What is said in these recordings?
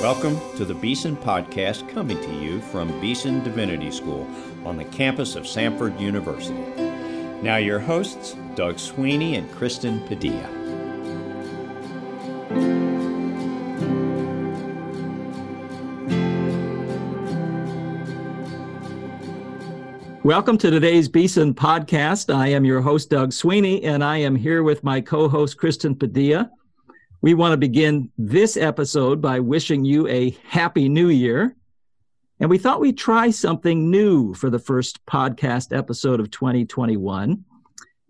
Welcome to the Beeson Podcast coming to you from Beeson Divinity School on the campus of Samford University. Now, your hosts, Doug Sweeney and Kristen Padilla. Welcome to today's Beeson podcast. I am your host, Doug Sweeney, and I am here with my co host, Kristen Padilla. We want to begin this episode by wishing you a happy new year. And we thought we'd try something new for the first podcast episode of 2021.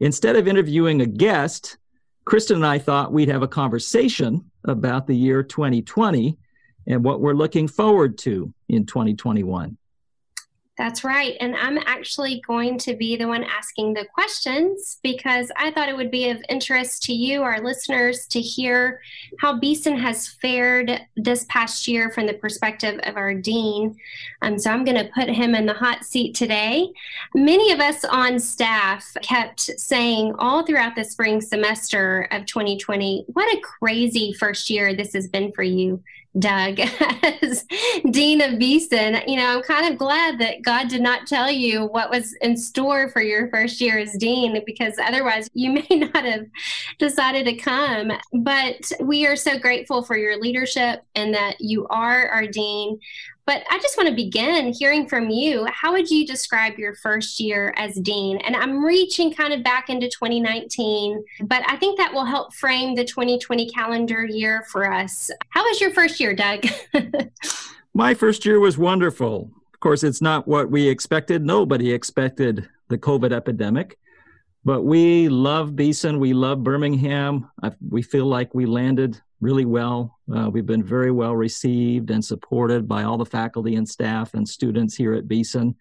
Instead of interviewing a guest, Kristen and I thought we'd have a conversation about the year 2020 and what we're looking forward to in 2021. That's right. And I'm actually going to be the one asking the questions because I thought it would be of interest to you, our listeners, to hear how Beeson has fared this past year from the perspective of our dean. Um, so I'm going to put him in the hot seat today. Many of us on staff kept saying all throughout the spring semester of 2020, what a crazy first year this has been for you. Doug as Dean of Beeson. You know, I'm kind of glad that God did not tell you what was in store for your first year as Dean because otherwise you may not have decided to come. But we are so grateful for your leadership and that you are our Dean. But I just want to begin hearing from you. How would you describe your first year as dean? And I'm reaching kind of back into 2019, but I think that will help frame the 2020 calendar year for us. How was your first year, Doug? My first year was wonderful. Of course, it's not what we expected. Nobody expected the COVID epidemic. But we love Beeson. We love Birmingham. I, we feel like we landed really well. Uh, we've been very well received and supported by all the faculty and staff and students here at Beeson,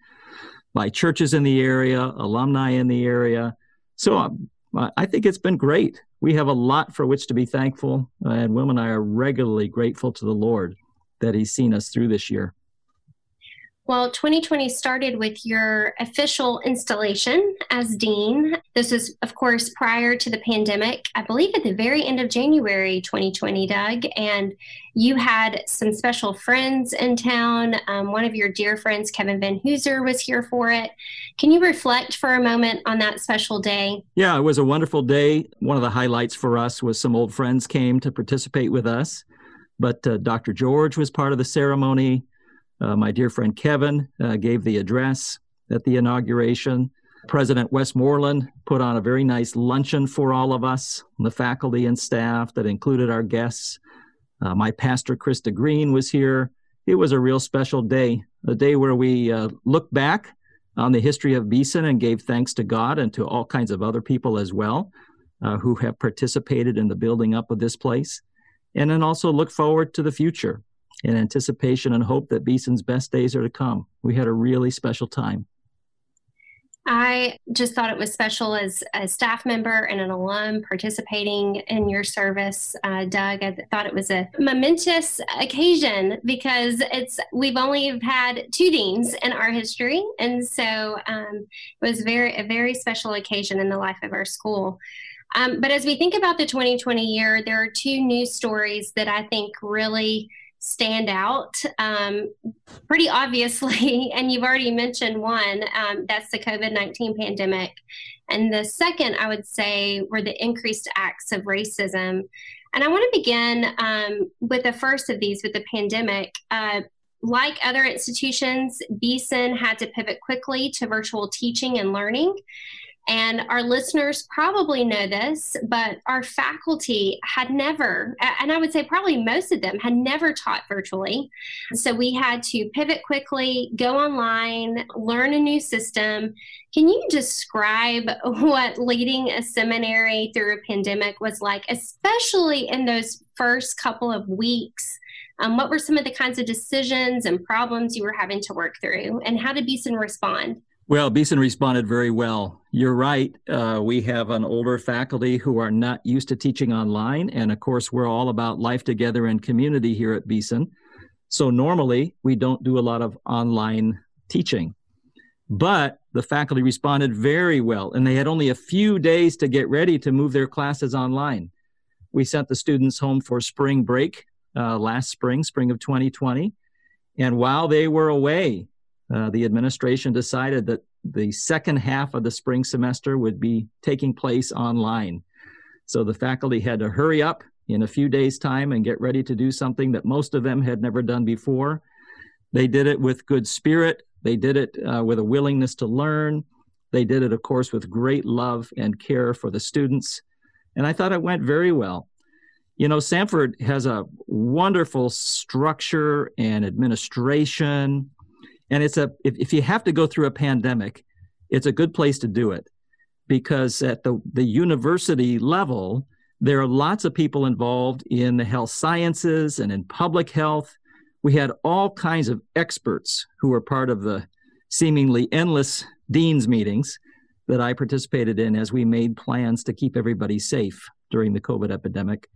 by churches in the area, alumni in the area. So um, I think it's been great. We have a lot for which to be thankful, uh, and Will and I are regularly grateful to the Lord that He's seen us through this year. Well, 2020 started with your official installation as dean. This is, of course, prior to the pandemic, I believe at the very end of January 2020, Doug. And you had some special friends in town. Um, one of your dear friends, Kevin Vanhoozer, was here for it. Can you reflect for a moment on that special day? Yeah, it was a wonderful day. One of the highlights for us was some old friends came to participate with us. But uh, Dr. George was part of the ceremony. Uh, my dear friend Kevin uh, gave the address at the inauguration. President Westmoreland put on a very nice luncheon for all of us, the faculty and staff that included our guests. Uh, my pastor, Krista Green, was here. It was a real special day, a day where we uh, looked back on the history of Beeson and gave thanks to God and to all kinds of other people as well uh, who have participated in the building up of this place. And then also look forward to the future in anticipation and hope that Beeson's best days are to come. We had a really special time. I just thought it was special as a staff member and an alum participating in your service, uh, Doug. I thought it was a momentous occasion because it's we've only had two deans in our history, and so um, it was very a very special occasion in the life of our school. Um, but as we think about the 2020 year, there are two news stories that I think really stand out um, pretty obviously. And you've already mentioned one um, that's the COVID 19 pandemic. And the second, I would say, were the increased acts of racism. And I want to begin um, with the first of these with the pandemic. Uh, like other institutions, Beeson had to pivot quickly to virtual teaching and learning. And our listeners probably know this, but our faculty had never, and I would say probably most of them had never taught virtually. So we had to pivot quickly, go online, learn a new system. Can you describe what leading a seminary through a pandemic was like, especially in those first couple of weeks? Um, what were some of the kinds of decisions and problems you were having to work through, and how did Beeson respond? Well, Beeson responded very well. You're right. Uh, we have an older faculty who are not used to teaching online. And of course, we're all about life together and community here at Beeson. So normally we don't do a lot of online teaching. But the faculty responded very well, and they had only a few days to get ready to move their classes online. We sent the students home for spring break uh, last spring, spring of 2020. And while they were away, uh, the administration decided that the second half of the spring semester would be taking place online. So the faculty had to hurry up in a few days' time and get ready to do something that most of them had never done before. They did it with good spirit, they did it uh, with a willingness to learn. They did it, of course, with great love and care for the students. And I thought it went very well. You know, Samford has a wonderful structure and administration. And it's a, if, if you have to go through a pandemic, it's a good place to do it because at the, the university level, there are lots of people involved in the health sciences and in public health. We had all kinds of experts who were part of the seemingly endless dean's meetings that I participated in as we made plans to keep everybody safe during the COVID epidemic.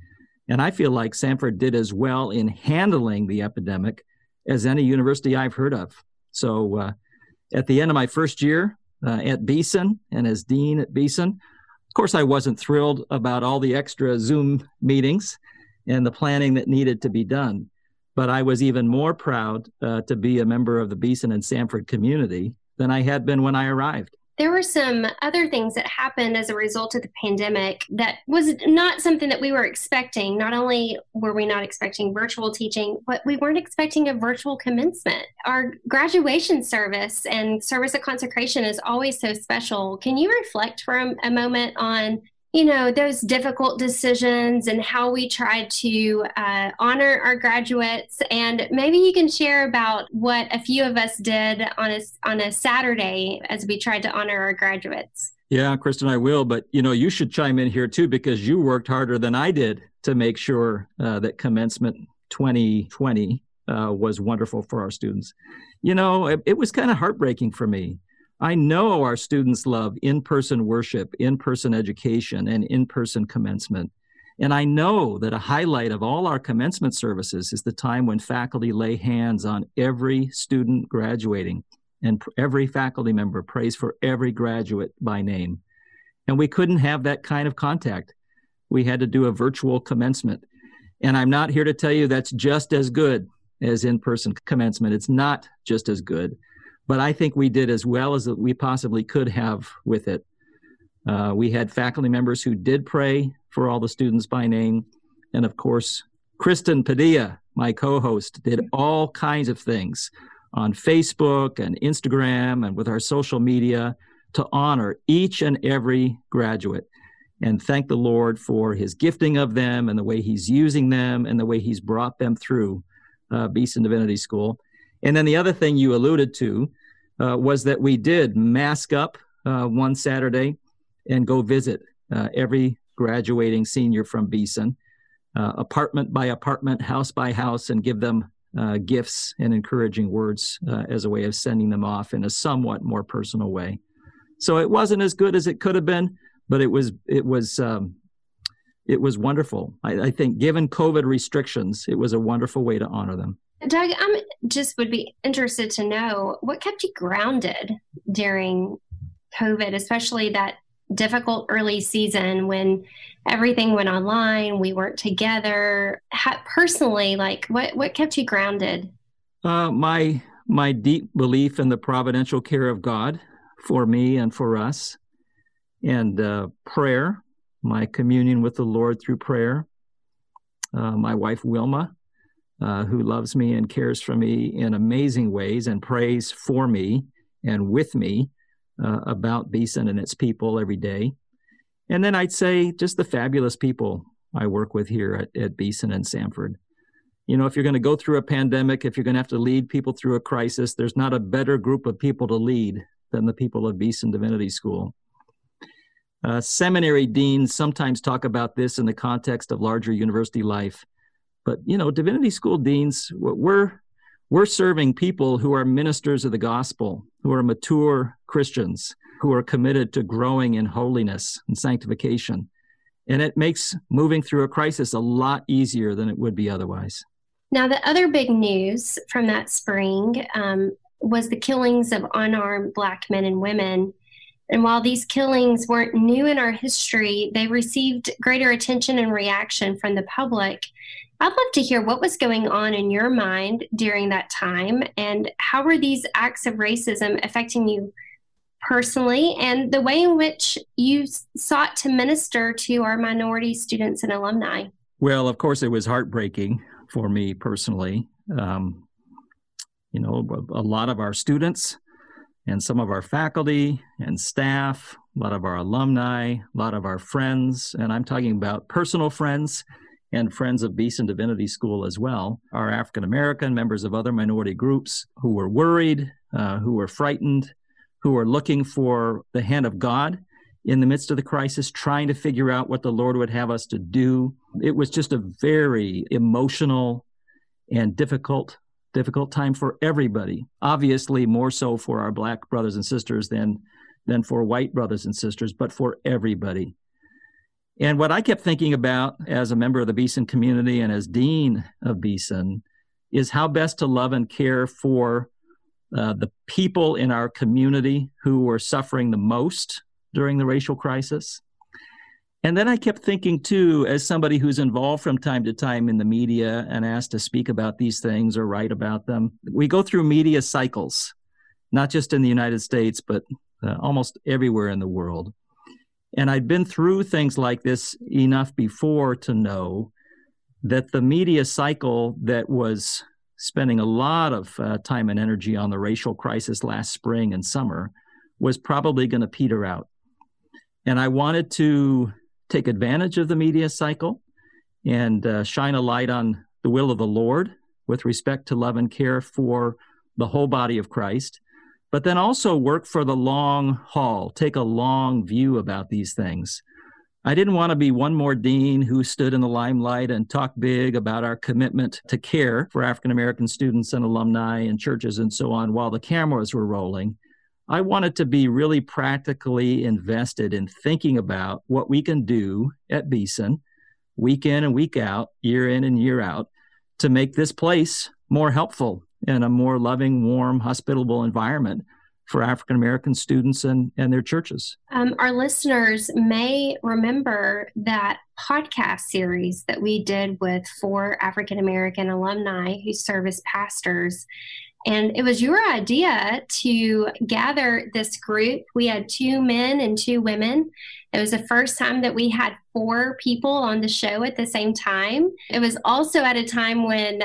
And I feel like Samford did as well in handling the epidemic as any university I've heard of. So uh, at the end of my first year uh, at Beeson and as dean at Beeson, of course, I wasn't thrilled about all the extra Zoom meetings and the planning that needed to be done. But I was even more proud uh, to be a member of the Beeson and Samford community than I had been when I arrived there were some other things that happened as a result of the pandemic that was not something that we were expecting. Not only were we not expecting virtual teaching, but we weren't expecting a virtual commencement. Our graduation service and service of consecration is always so special. Can you reflect for a, a moment on you know those difficult decisions and how we tried to uh, honor our graduates. And maybe you can share about what a few of us did on a, on a saturday as we tried to honor our graduates. Yeah kristen i will but you know you should chime in here too because you worked harder than i did to make sure uh, that commencement 2020 uh, was wonderful for our students. You know it, it was kind of heartbreaking for me I know our students love in person worship, in person education, and in person commencement. And I know that a highlight of all our commencement services is the time when faculty lay hands on every student graduating and every faculty member prays for every graduate by name. And we couldn't have that kind of contact. We had to do a virtual commencement. And I'm not here to tell you that's just as good as in person commencement. It's not just as good but I think we did as well as we possibly could have with it. Uh, we had faculty members who did pray for all the students by name. And of course, Kristen Padilla, my co host, did all kinds of things on Facebook and Instagram and with our social media to honor each and every graduate and thank the Lord for his gifting of them and the way he's using them and the way he's brought them through uh, Beeson Divinity School. And then the other thing you alluded to uh, was that we did mask up uh, one Saturday and go visit uh, every graduating senior from Beeson, uh, apartment by apartment, house by house, and give them uh, gifts and encouraging words uh, as a way of sending them off in a somewhat more personal way. So it wasn't as good as it could have been, but it was it was um, it was wonderful. I, I think, given COVID restrictions, it was a wonderful way to honor them. Doug, I'm just would be interested to know what kept you grounded during COVID, especially that difficult early season when everything went online, we weren't together. How, personally, like what what kept you grounded? Uh, my my deep belief in the providential care of God for me and for us, and uh, prayer, my communion with the Lord through prayer. Uh, my wife Wilma, uh, who loves me and cares for me in amazing ways and prays for me and with me uh, about Beeson and its people every day. And then I'd say just the fabulous people I work with here at, at Beeson and Samford. You know, if you're going to go through a pandemic, if you're going to have to lead people through a crisis, there's not a better group of people to lead than the people of Beeson Divinity School. Uh, seminary deans sometimes talk about this in the context of larger university life. But you know, divinity school deans, we're we're serving people who are ministers of the gospel, who are mature Christians, who are committed to growing in holiness and sanctification. And it makes moving through a crisis a lot easier than it would be otherwise. Now, the other big news from that spring um, was the killings of unarmed Black men and women. And while these killings weren't new in our history, they received greater attention and reaction from the public I'd love to hear what was going on in your mind during that time and how were these acts of racism affecting you personally and the way in which you sought to minister to our minority students and alumni. Well, of course, it was heartbreaking for me personally. Um, you know, a lot of our students and some of our faculty and staff, a lot of our alumni, a lot of our friends, and I'm talking about personal friends and friends of Beeson Divinity School as well, are African American, members of other minority groups who were worried, uh, who were frightened, who were looking for the hand of God in the midst of the crisis, trying to figure out what the Lord would have us to do. It was just a very emotional and difficult difficult time for everybody obviously more so for our black brothers and sisters than than for white brothers and sisters but for everybody and what I kept thinking about as a member of the Beeson community and as dean of Beeson is how best to love and care for uh, the people in our community who were suffering the most during the racial crisis. And then I kept thinking, too, as somebody who's involved from time to time in the media and asked to speak about these things or write about them, we go through media cycles, not just in the United States, but uh, almost everywhere in the world. And I'd been through things like this enough before to know that the media cycle that was spending a lot of uh, time and energy on the racial crisis last spring and summer was probably going to peter out. And I wanted to take advantage of the media cycle and uh, shine a light on the will of the Lord with respect to love and care for the whole body of Christ but then also work for the long haul, take a long view about these things. I didn't want to be one more dean who stood in the limelight and talked big about our commitment to care for African American students and alumni and churches and so on while the cameras were rolling. I wanted to be really practically invested in thinking about what we can do at Beeson week in and week out, year in and year out, to make this place more helpful in a more loving, warm, hospitable environment for African American students and, and their churches. Um, our listeners may remember that podcast series that we did with four African American alumni who serve as pastors. And it was your idea to gather this group. We had two men and two women. It was the first time that we had four people on the show at the same time. It was also at a time when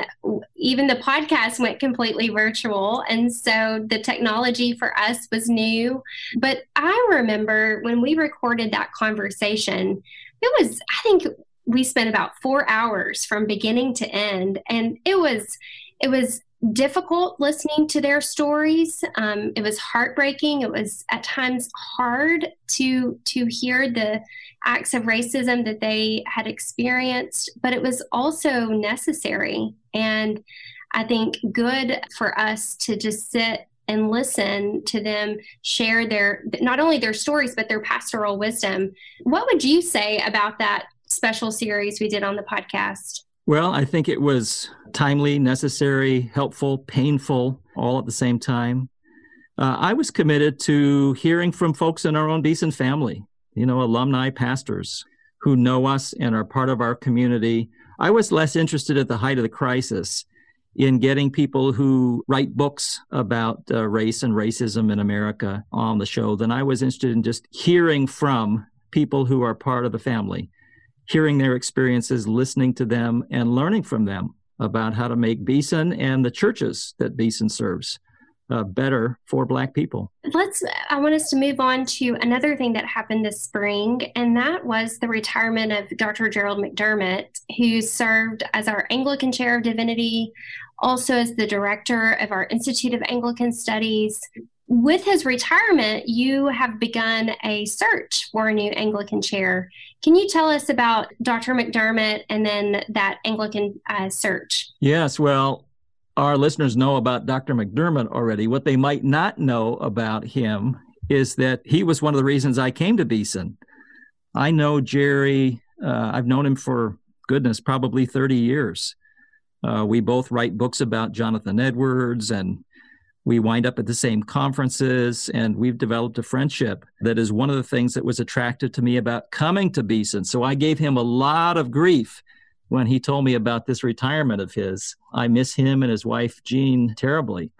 even the podcast went completely virtual. And so the technology for us was new. But I remember when we recorded that conversation, it was, I think, we spent about four hours from beginning to end. And it was, it was difficult listening to their stories. Um, it was heartbreaking. It was at times hard to to hear the acts of racism that they had experienced, but it was also necessary and I think good for us to just sit and listen to them share their not only their stories but their pastoral wisdom. What would you say about that special series we did on the podcast? Well, I think it was timely, necessary, helpful, painful, all at the same time. Uh, I was committed to hearing from folks in our own Beeson family, you know, alumni pastors who know us and are part of our community. I was less interested at the height of the crisis in getting people who write books about uh, race and racism in America on the show than I was interested in just hearing from people who are part of the family hearing their experiences, listening to them, and learning from them about how to make Beeson and the churches that Beeson serves uh, better for Black people. Let's, I want us to move on to another thing that happened this spring, and that was the retirement of Dr. Gerald McDermott, who served as our Anglican Chair of Divinity, also as the director of our Institute of Anglican Studies, with his retirement, you have begun a search for a new Anglican chair. Can you tell us about Dr. McDermott and then that Anglican uh, search? Yes, well, our listeners know about Dr. McDermott already. What they might not know about him is that he was one of the reasons I came to Beeson. I know Jerry, uh, I've known him for goodness, probably 30 years. Uh, we both write books about Jonathan Edwards and we wind up at the same conferences and we've developed a friendship that is one of the things that was attractive to me about coming to Beeson. So I gave him a lot of grief when he told me about this retirement of his. I miss him and his wife, Jean, terribly,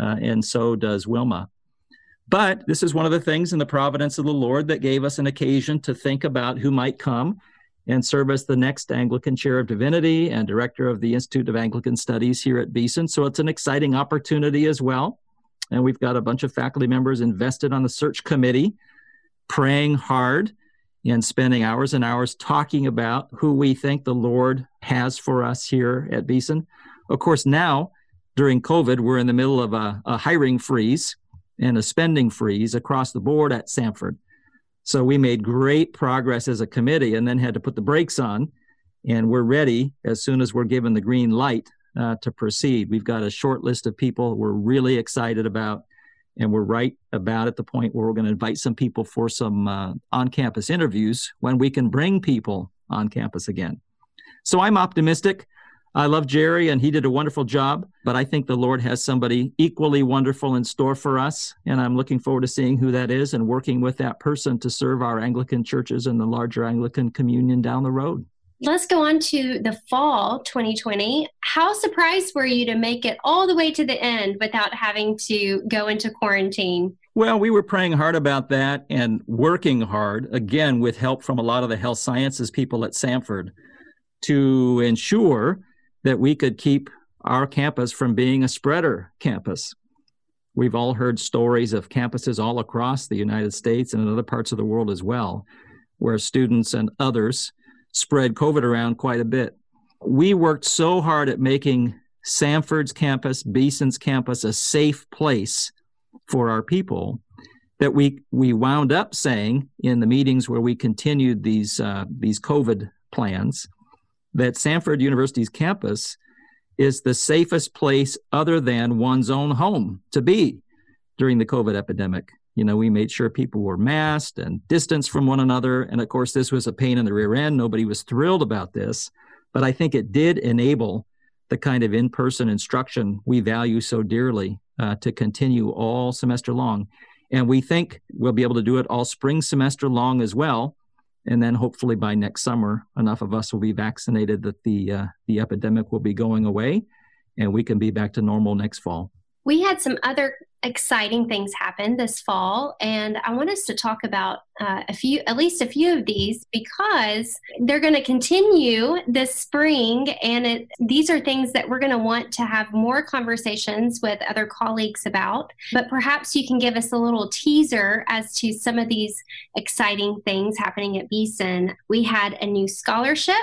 uh, and so does Wilma. But this is one of the things in the providence of the Lord that gave us an occasion to think about who might come and serve as the next Anglican Chair of Divinity and Director of the Institute of Anglican Studies here at Beeson. So it's an exciting opportunity as well. And we've got a bunch of faculty members invested on the search committee, praying hard and spending hours and hours talking about who we think the Lord has for us here at Beeson. Of course, now during COVID, we're in the middle of a, a hiring freeze and a spending freeze across the board at Samford. So we made great progress as a committee and then had to put the brakes on. And we're ready as soon as we're given the green light uh, to proceed. We've got a short list of people we're really excited about. And we're right about at the point where we're going to invite some people for some uh, on campus interviews when we can bring people on campus again. So I'm optimistic. I love Jerry and he did a wonderful job, but I think the Lord has somebody equally wonderful in store for us. And I'm looking forward to seeing who that is and working with that person to serve our Anglican churches and the larger Anglican communion down the road. Let's go on to the fall 2020. How surprised were you to make it all the way to the end without having to go into quarantine? Well, we were praying hard about that and working hard, again, with help from a lot of the health sciences people at Samford, to ensure that we could keep our campus from being a spreader campus. We've all heard stories of campuses all across the United States and in other parts of the world as well, where students and others spread COVID around quite a bit. We worked so hard at making Samford's campus, Beeson's campus, a safe place for our people that we we wound up saying in the meetings where we continued these uh, these COVID plans that Samford University's campus is the safest place other than one's own home to be during the COVID epidemic. You know, we made sure people were masked and distanced from one another. And of course, this was a pain in the rear end. Nobody was thrilled about this. But I think it did enable the kind of in person instruction we value so dearly uh, to continue all semester long. And we think we'll be able to do it all spring semester long as well and then hopefully by next summer, enough of us will be vaccinated that the uh, the epidemic will be going away, and we can be back to normal next fall. We had some other exciting things happen this fall, and I want us to talk about uh, a few, at least a few of these, because they're going to continue this spring, and it, these are things that we're going to want to have more conversations with other colleagues about. But perhaps you can give us a little teaser as to some of these exciting things happening at Beeson. We had a new scholarship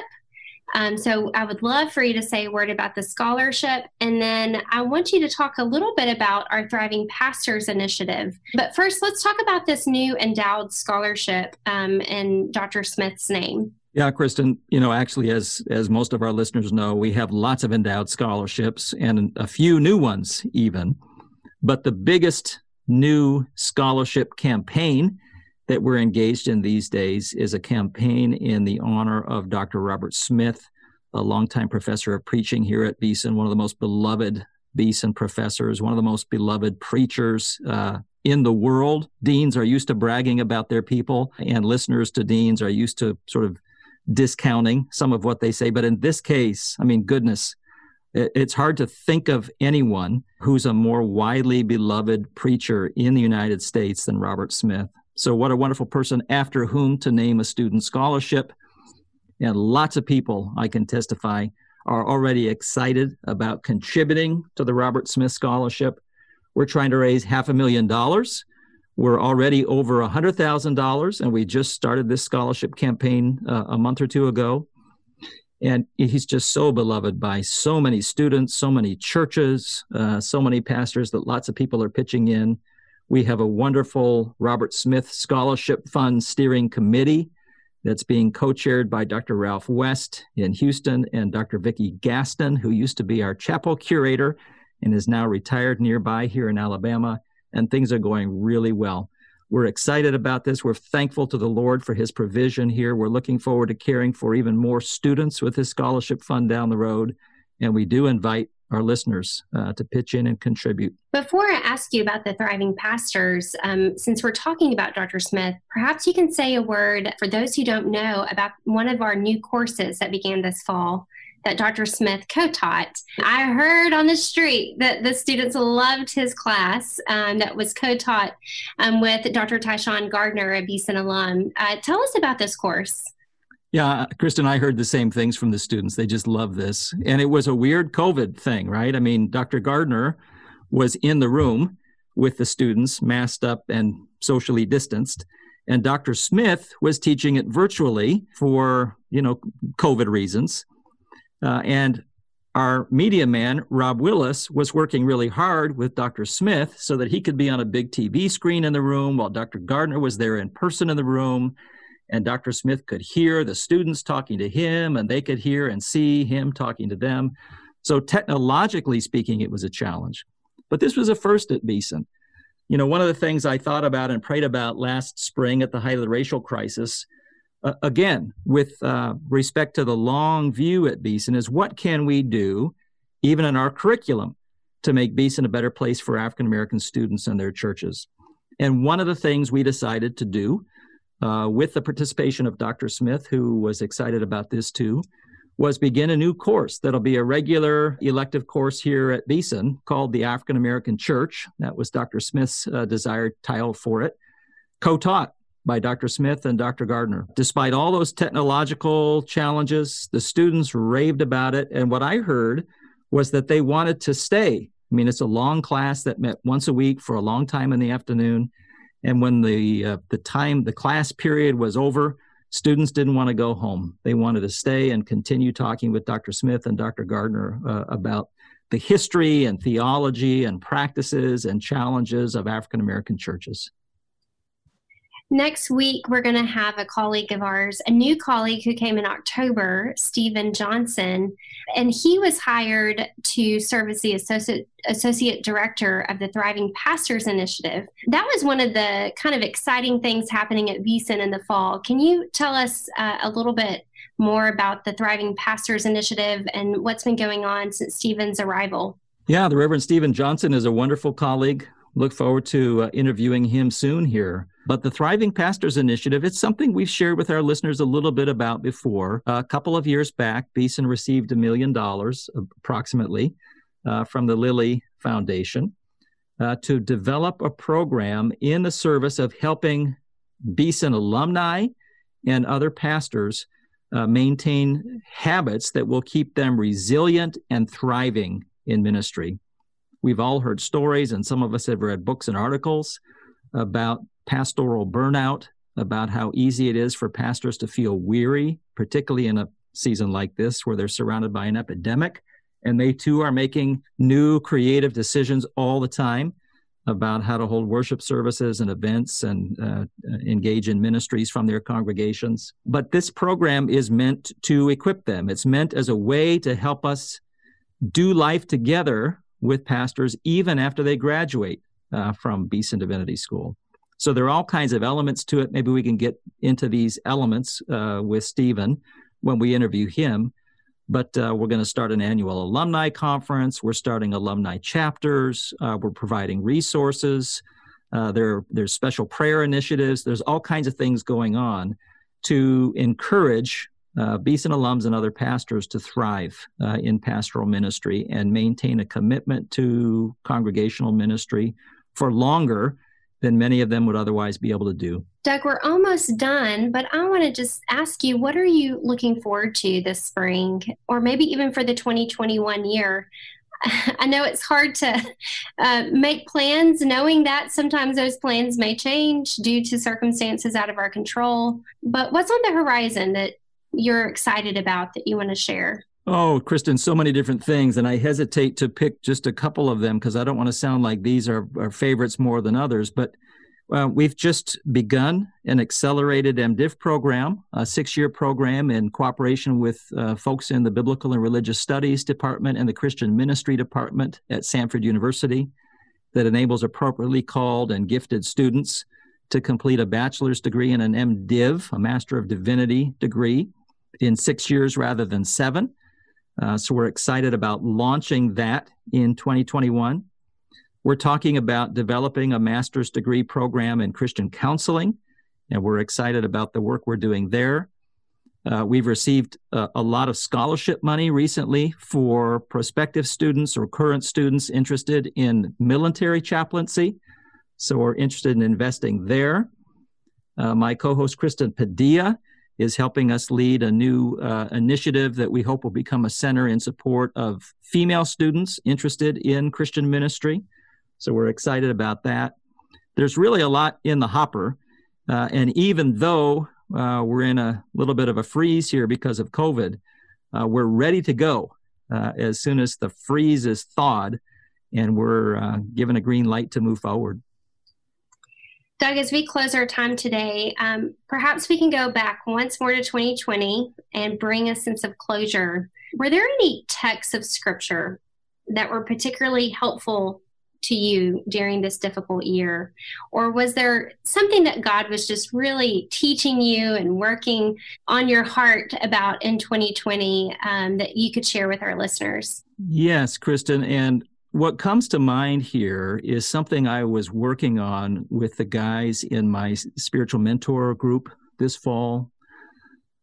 um, so I would love for you to say a word about the scholarship. And then I want you to talk a little bit about our Thriving Pastors Initiative. But first, let's talk about this new endowed scholarship um, in Dr. Smith's name. Yeah, Kristen, you know, actually, as as most of our listeners know, we have lots of endowed scholarships and a few new ones even. But the biggest new scholarship campaign that we're engaged in these days is a campaign in the honor of Dr. Robert Smith, a longtime professor of preaching here at Beeson, one of the most beloved Beeson professors, one of the most beloved preachers uh, in the world. Deans are used to bragging about their people, and listeners to deans are used to sort of discounting some of what they say. But in this case, I mean, goodness, it's hard to think of anyone who's a more widely beloved preacher in the United States than Robert Smith. So, what a wonderful person after whom to name a student scholarship. And lots of people, I can testify, are already excited about contributing to the Robert Smith Scholarship. We're trying to raise half a million dollars. We're already over a $100,000, and we just started this scholarship campaign uh, a month or two ago. And he's just so beloved by so many students, so many churches, uh, so many pastors that lots of people are pitching in. We have a wonderful Robert Smith Scholarship Fund Steering Committee that's being co-chaired by Dr. Ralph West in Houston and Dr. Vicki Gaston, who used to be our chapel curator and is now retired nearby here in Alabama. And things are going really well. We're excited about this. We're thankful to the Lord for his provision here. We're looking forward to caring for even more students with this scholarship fund down the road. And we do invite our listeners uh, to pitch in and contribute. Before I ask you about the Thriving Pastors, um, since we're talking about Dr. Smith, perhaps you can say a word for those who don't know about one of our new courses that began this fall that Dr. Smith co taught. I heard on the street that the students loved his class um, that was co taught um, with Dr. Tyshawn Gardner, a Beeson alum. Uh, tell us about this course. Yeah, Kristen, I heard the same things from the students. They just love this. And it was a weird COVID thing, right? I mean, Dr. Gardner was in the room with the students, masked up and socially distanced. And Dr. Smith was teaching it virtually for, you know, COVID reasons. Uh, and our media man, Rob Willis, was working really hard with Dr. Smith so that he could be on a big TV screen in the room while Dr. Gardner was there in person in the room and Dr. Smith could hear the students talking to him, and they could hear and see him talking to them. So, technologically speaking, it was a challenge. But this was a first at Beeson. You know, one of the things I thought about and prayed about last spring at the height of the racial crisis, uh, again, with uh, respect to the long view at Beeson, is what can we do, even in our curriculum, to make Beeson a better place for African American students and their churches? And one of the things we decided to do uh, with the participation of Dr. Smith, who was excited about this too, was begin a new course that'll be a regular elective course here at Beeson called the African American Church. That was Dr. Smith's uh, desired title for it, co taught by Dr. Smith and Dr. Gardner. Despite all those technological challenges, the students raved about it. And what I heard was that they wanted to stay. I mean, it's a long class that met once a week for a long time in the afternoon. And when the uh, the time the class period was over, students didn't want to go home. They wanted to stay and continue talking with Dr. Smith and Dr. Gardner uh, about the history and theology and practices and challenges of African American churches. Next week, we're going to have a colleague of ours, a new colleague who came in October, Stephen Johnson, and he was hired to serve as the associate, associate director of the Thriving Pastors Initiative. That was one of the kind of exciting things happening at Beeson in the fall. Can you tell us uh, a little bit more about the Thriving Pastors Initiative and what's been going on since Stephen's arrival? Yeah, the Reverend Stephen Johnson is a wonderful colleague. Look forward to uh, interviewing him soon here. But the Thriving Pastors Initiative, it's something we've shared with our listeners a little bit about before. a couple of years back, Beeson received a million dollars approximately uh, from the Lilly Foundation uh, to develop a program in the service of helping Beeson alumni and other pastors uh, maintain habits that will keep them resilient and thriving in ministry. We've all heard stories, and some of us have read books and articles about pastoral burnout, about how easy it is for pastors to feel weary, particularly in a season like this where they're surrounded by an epidemic. And they too are making new creative decisions all the time about how to hold worship services and events and uh, engage in ministries from their congregations. But this program is meant to equip them. It's meant as a way to help us do life together with pastors even after they graduate uh, from Beeson Divinity School. So there are all kinds of elements to it. Maybe we can get into these elements uh, with Stephen when we interview him. But uh, we're going to start an annual alumni conference. We're starting alumni chapters. Uh, we're providing resources. Uh, there, there's special prayer initiatives. There's all kinds of things going on to encourage uh, Beeson alums and other pastors to thrive uh, in pastoral ministry and maintain a commitment to congregational ministry for longer than many of them would otherwise be able to do. Doug, we're almost done, but I want to just ask you what are you looking forward to this spring or maybe even for the 2021 year? I know it's hard to uh, make plans knowing that sometimes those plans may change due to circumstances out of our control. But what's on the horizon that you're excited about that you want to share? Oh, Kristen, so many different things. And I hesitate to pick just a couple of them because I don't want to sound like these are our favorites more than others. But uh, we've just begun an accelerated MDiv program, a six year program in cooperation with uh, folks in the Biblical and Religious Studies Department and the Christian Ministry Department at Samford University that enables appropriately called and gifted students to complete a bachelor's degree and an MDiv, a Master of Divinity degree, in six years rather than seven. Uh, so we're excited about launching that in 2021. We're talking about developing a master's degree program in Christian counseling, and we're excited about the work we're doing there. Uh, we've received a, a, lot of scholarship money recently for prospective students or current students interested in military chaplaincy. So we're interested in investing there. Uh, my co host, Kristen Padilla, is helping us lead a new uh, initiative that we hope will become a center in support of female students interested in Christian ministry. So we're excited about that. There's really a lot in the hopper. Uh, and even though uh, we're in a little bit of a freeze here because of COVID, uh, we're ready to go uh, as soon as the freeze is thawed and we're uh, given a green light to move forward. Doug, as we close our time today, um, perhaps we can go back once more to 2020 and bring a sense of closure. Were there any texts of scripture that were particularly helpful to you during this difficult year? Or was there something that God was just really teaching you and working on your heart about in 2020 um, that you could share with our listeners? Yes, Kristen. And what comes to mind here is something I was working on with the guys in my spiritual mentor group this fall.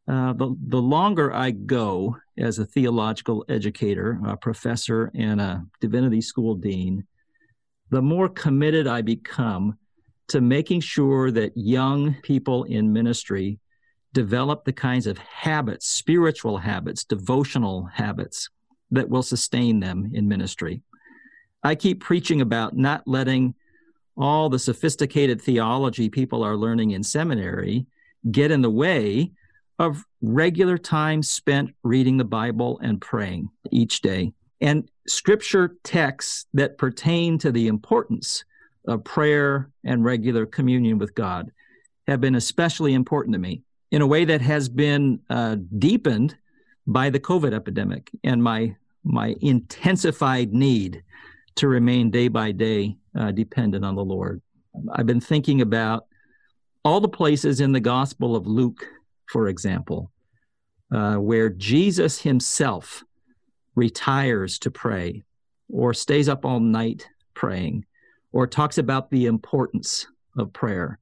Uh, the, the longer I go as a theological educator, a professor, and a divinity school dean, the more committed I become to making sure that young people in ministry develop the kinds of habits, spiritual habits, devotional habits that will sustain them in ministry. I keep preaching about not letting all the sophisticated theology people are learning in seminary get in the way of regular time spent reading the Bible and praying each day. And scripture texts that pertain to the importance of prayer and regular communion with God have been especially important to me in a way that has been uh, deepened by the COVID epidemic and my my intensified need to remain day by day uh, dependent on the Lord. I've been thinking about all the places in the Gospel of Luke, for example, uh, where Jesus himself retires to pray or stays up all night praying or talks about the importance of prayer.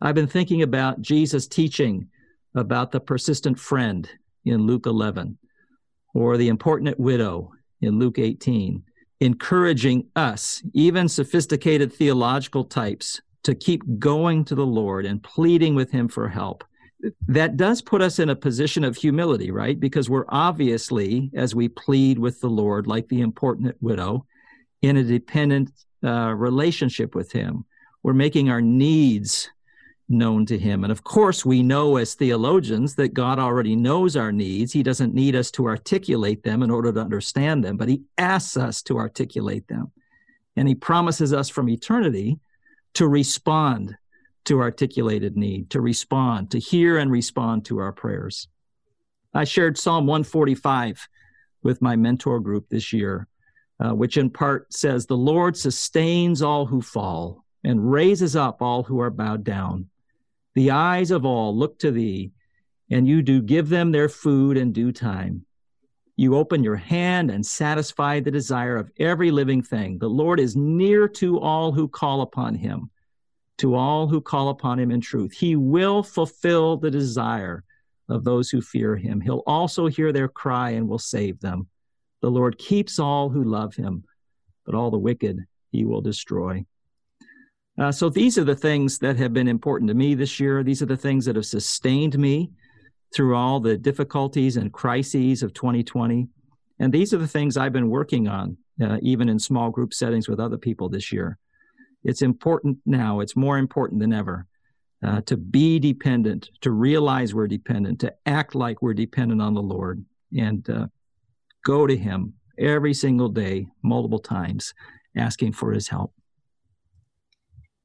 I've been thinking about Jesus teaching about the persistent friend in Luke 11 or the importunate widow in Luke 18, encouraging us, even sophisticated theological types, to keep going to the Lord and pleading with Him for help that does put us in a position of humility, right? Because we're obviously, as we plead with the Lord, like the importunate widow, in a dependent uh, relationship with Him. We're making our needs known to Him. And of course, we know as theologians that God already knows our needs. He doesn't need us to articulate them in order to understand them, but He asks us to articulate them. And He promises us from eternity to respond to articulated need, to respond, to hear and respond to our prayers. I shared Psalm 145 with my mentor group this year, uh, which in part says, The Lord sustains all who fall and raises up all who are bowed down. The eyes of all look to thee, and you do give them their food in due time. You open your hand and satisfy the desire of every living thing. The Lord is near to all who call upon him to all who call upon him in truth. He will fulfill the desire of those who fear him. He'll also hear their cry and will save them. The Lord keeps all who love him, but all the wicked he will destroy. Uh, so these are the things that have been important to me this year. These are the things that have sustained me through all the difficulties and crises of 2020. And these are the things I've been working on, uh, even in small group settings with other people this year. It's important now, it's more important than ever uh, to be dependent, to realize we're dependent, to act like we're dependent on the Lord, and uh, go to Him every single day, multiple times, asking for His help.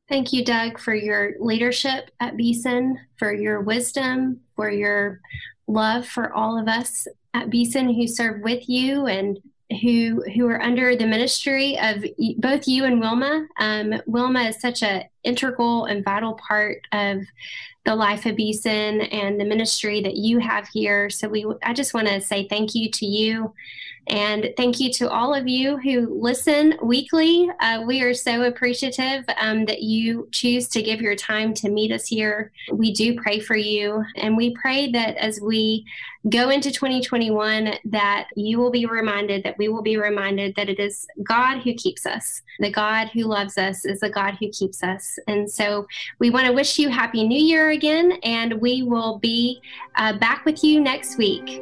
Thank you, Doug, for your leadership at Beeson, for your wisdom, for your love for all of us at Beeson who serve with you and who who are under the ministry of both you and Wilma. Um, Wilma is such an integral and vital part of the life of Beeson and the ministry that you have here. So we, I just want to say thank you to you and thank you to all of you who listen weekly. Uh, we are so appreciative um, that you choose to give your time to meet us here. We do pray for you, and we pray that as we go into 2021, that you will be reminded, that we will be reminded that it is God who keeps us. The God who loves us is the God who keeps us. And so we want to wish you Happy New Year again, and we will be uh, back with you next week.